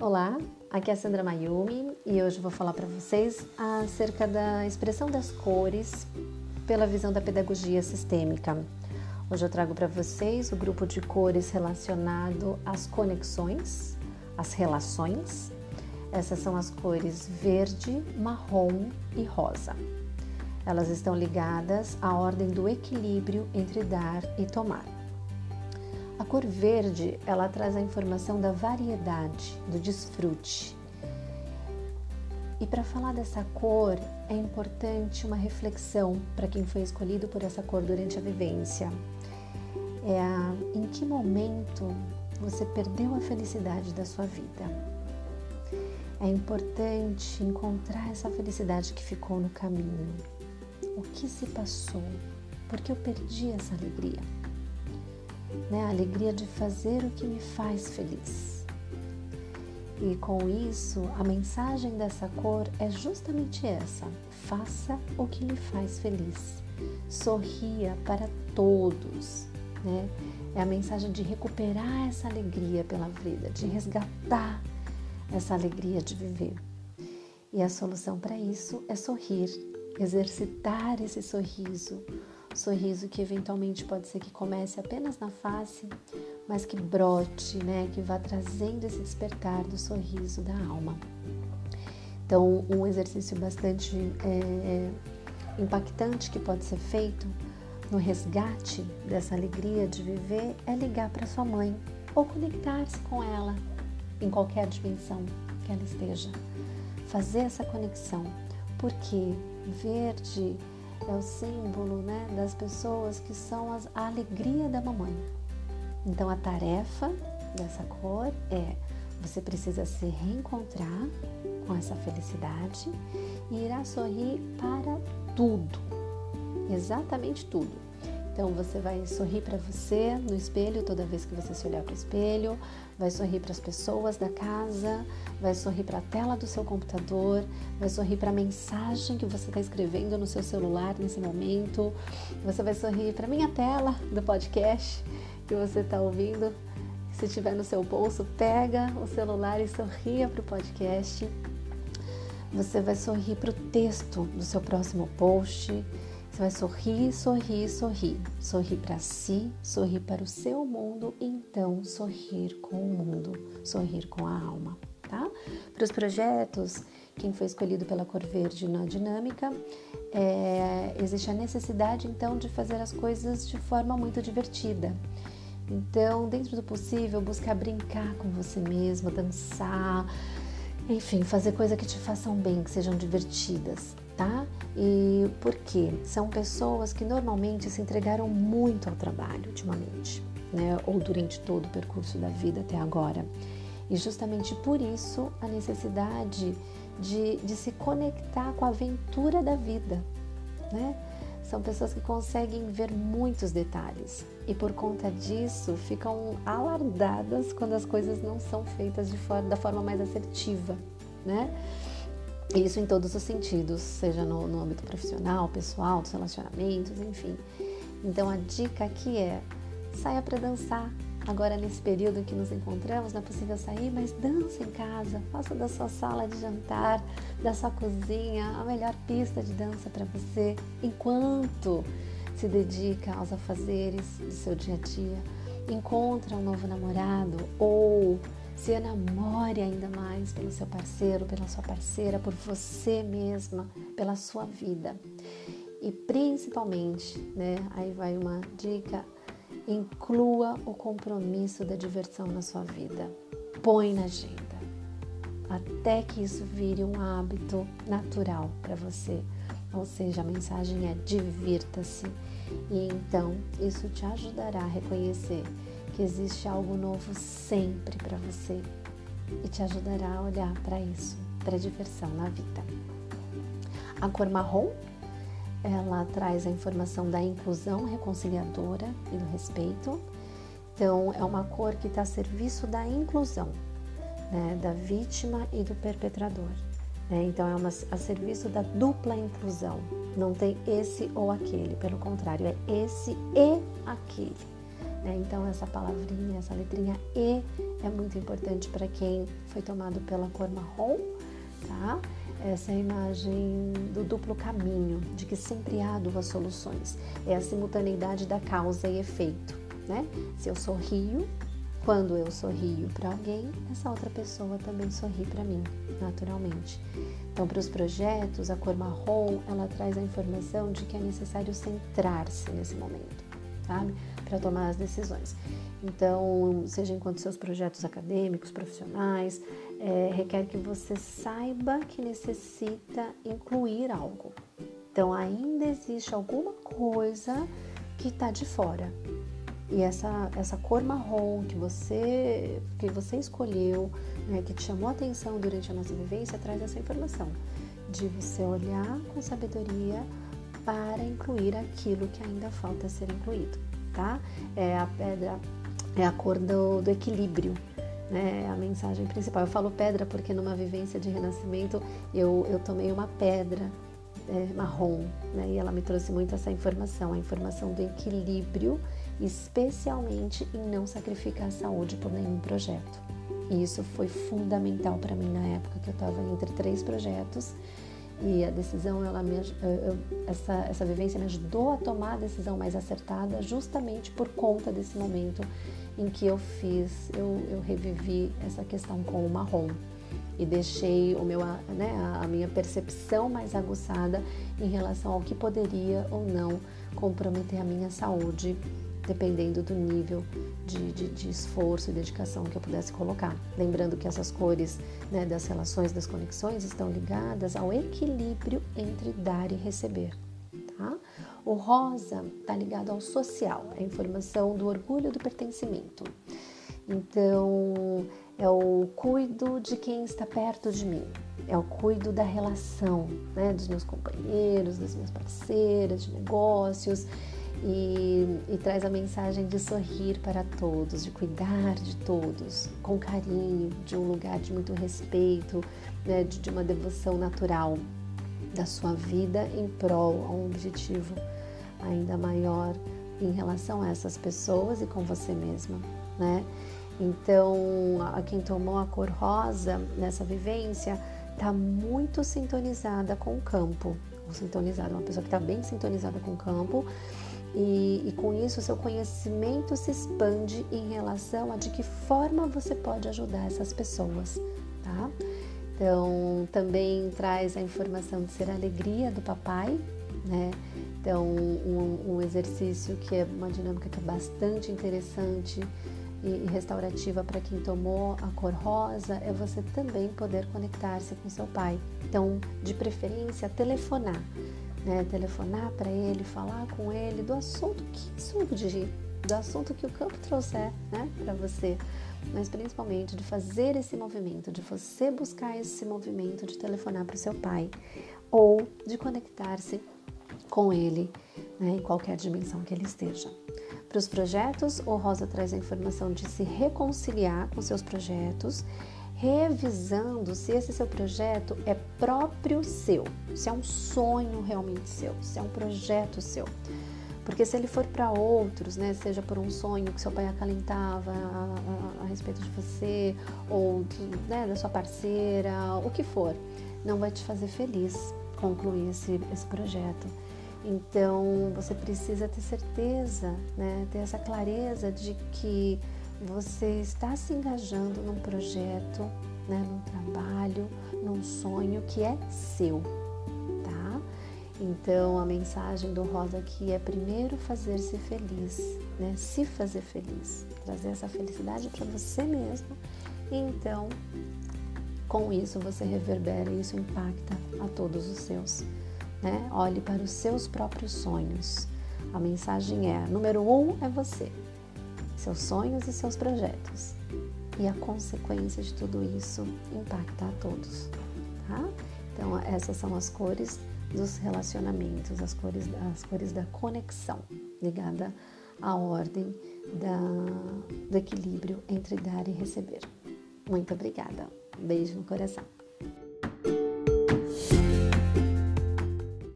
Olá, aqui é a Sandra Mayumi e hoje vou falar para vocês acerca da expressão das cores pela visão da pedagogia sistêmica. Hoje eu trago para vocês o grupo de cores relacionado às conexões, às relações. Essas são as cores verde, marrom e rosa. Elas estão ligadas à ordem do equilíbrio entre dar e tomar. A cor verde, ela traz a informação da variedade, do desfrute. E para falar dessa cor, é importante uma reflexão para quem foi escolhido por essa cor durante a vivência. É a, em que momento você perdeu a felicidade da sua vida? É importante encontrar essa felicidade que ficou no caminho. O que se passou? Por que eu perdi essa alegria? Né? a alegria de fazer o que me faz feliz. E com isso, a mensagem dessa cor é justamente essa: faça o que lhe faz feliz. Sorria para todos. Né? É a mensagem de recuperar essa alegria pela vida, de resgatar essa alegria de viver. E a solução para isso é sorrir, exercitar esse sorriso, sorriso que eventualmente pode ser que comece apenas na face, mas que brote, né, que vá trazendo esse despertar do sorriso da alma. Então, um exercício bastante é, impactante que pode ser feito no resgate dessa alegria de viver é ligar para sua mãe ou conectar-se com ela em qualquer dimensão que ela esteja. Fazer essa conexão, porque verde é o símbolo né, das pessoas que são as, a alegria da mamãe. Então a tarefa dessa cor é você precisa se reencontrar com essa felicidade e irá sorrir para tudo, exatamente tudo. Então você vai sorrir para você no espelho toda vez que você se olhar para o espelho, vai sorrir para as pessoas da casa, vai sorrir para a tela do seu computador, vai sorrir para a mensagem que você está escrevendo no seu celular nesse momento, você vai sorrir para a minha tela do podcast que você está ouvindo. Se estiver no seu bolso, pega o celular e sorria para o podcast. Você vai sorrir para o texto do seu próximo post vai sorrir, sorrir, sorrir. Sorrir para si, sorrir para o seu mundo, então sorrir com o mundo, sorrir com a alma, tá? Para os projetos, quem foi escolhido pela cor verde na dinâmica, é, existe a necessidade então de fazer as coisas de forma muito divertida. Então, dentro do possível, buscar brincar com você mesmo, dançar, enfim, fazer coisas que te façam bem, que sejam divertidas, tá? E por quê? São pessoas que normalmente se entregaram muito ao trabalho ultimamente, né? Ou durante todo o percurso da vida até agora. E justamente por isso a necessidade de, de se conectar com a aventura da vida, né? São pessoas que conseguem ver muitos detalhes e por conta disso ficam alardadas quando as coisas não são feitas de forma, da forma mais assertiva, né? Isso em todos os sentidos, seja no, no âmbito profissional, pessoal, dos relacionamentos, enfim. Então a dica aqui é saia para dançar, Agora, nesse período em que nos encontramos, não é possível sair, mas dança em casa, faça da sua sala de jantar, da sua cozinha, a melhor pista de dança para você, enquanto se dedica aos afazeres do seu dia a dia, encontra um novo namorado ou se enamore ainda mais pelo seu parceiro, pela sua parceira, por você mesma, pela sua vida. E principalmente, né, aí vai uma dica, Inclua o compromisso da diversão na sua vida. Põe na agenda. Até que isso vire um hábito natural para você. Ou seja, a mensagem é divirta-se. E então isso te ajudará a reconhecer que existe algo novo sempre para você e te ajudará a olhar para isso, para a diversão na vida. A cor marrom ela traz a informação da inclusão reconciliadora e do respeito. Então, é uma cor que está a serviço da inclusão, né, da vítima e do perpetrador. Né? Então, é uma, a serviço da dupla inclusão. Não tem esse ou aquele, pelo contrário, é esse e aquele. Né? Então, essa palavrinha, essa letrinha E é muito importante para quem foi tomado pela cor marrom, tá? Essa é a imagem do duplo caminho, de que sempre há duas soluções. É a simultaneidade da causa e efeito, né? Se eu sorrio, quando eu sorrio para alguém, essa outra pessoa também sorri para mim, naturalmente. Então, para os projetos, a cor marrom, ela traz a informação de que é necessário centrar-se nesse momento, sabe? Para tomar as decisões. Então, seja enquanto seus projetos acadêmicos, profissionais, é, requer que você saiba que necessita incluir algo. Então, ainda existe alguma coisa que está de fora. E essa, essa cor marrom que você, que você escolheu, né, que te chamou a atenção durante a nossa vivência, traz essa informação de você olhar com sabedoria para incluir aquilo que ainda falta ser incluído, tá? É a pedra, é a cor do, do equilíbrio, né? É a mensagem principal. Eu falo pedra porque numa vivência de renascimento eu, eu tomei uma pedra é, marrom, né? E ela me trouxe muito essa informação, a informação do equilíbrio especialmente em não sacrificar a saúde por nenhum projeto. E isso foi fundamental para mim na época que eu estava entre três projetos e a decisão, ela me, essa, essa vivência me ajudou a tomar a decisão mais acertada justamente por conta desse momento em que eu fiz, eu, eu revivi essa questão com o marrom. E deixei o meu, né, a minha percepção mais aguçada em relação ao que poderia ou não comprometer a minha saúde dependendo do nível de, de, de, esforço e dedicação que eu pudesse colocar. Lembrando que essas cores né, das relações, das conexões, estão ligadas ao equilíbrio entre dar e receber. Tá? O rosa está ligado ao social, a informação do orgulho do pertencimento. Então, é o cuido de quem está perto de mim, é o cuido da relação, né, dos meus companheiros, das minhas parceiras de negócios, e, e, traz a mensagem de sorrir para todos, de cuidar de todos, com carinho, de um lugar de muito respeito, né, de, de uma devoção natural da sua vida em prol a um objetivo ainda maior em relação a essas pessoas e com você mesma, né? Então, a quem tomou a cor rosa nessa vivência está muito sintonizada com o campo, ou sintonizada, uma pessoa que está bem sintonizada com o campo e, e, com isso, seu conhecimento se expande em relação a de que forma você pode ajudar essas pessoas, tá? Então, também traz a informação de ser a alegria do papai, né? Então, um, um exercício que é uma dinâmica que é bastante interessante e, e restaurativa para quem tomou a cor rosa é você também poder conectar-se com seu pai. Então, de preferência, telefonar né, telefonar para ele, falar com ele do assunto que de do assunto que o campo trouxer, né, para você, mas principalmente de fazer esse movimento, de você buscar esse movimento de telefonar para o seu pai ou de conectar-se com ele, né, em qualquer dimensão que ele esteja. Para os projetos, o Rosa traz a informação de se reconciliar com seus projetos revisando se esse seu projeto é próprio seu, se é um sonho realmente seu, se é um projeto seu. Porque se ele for para outros, né, seja por um sonho que seu pai acalentava a, a, a respeito de você, ou de, né, da sua parceira, o que for, não vai te fazer feliz concluir esse, esse projeto. Então você precisa ter certeza, né, ter essa clareza de que você está se engajando num projeto, né, num trabalho, num sonho que é seu, tá? Então a mensagem do Rosa aqui é primeiro fazer-se feliz, né? Se fazer feliz, trazer essa felicidade para você mesmo. E então, com isso você reverbera e isso impacta a todos os seus, né? Olhe para os seus próprios sonhos. A mensagem é: número um é você seus sonhos e seus projetos. E a consequência de tudo isso impacta a todos, tá? Então, essas são as cores dos relacionamentos, as cores, as cores da conexão, ligada à ordem da, do equilíbrio entre dar e receber. Muito obrigada. Beijo no coração.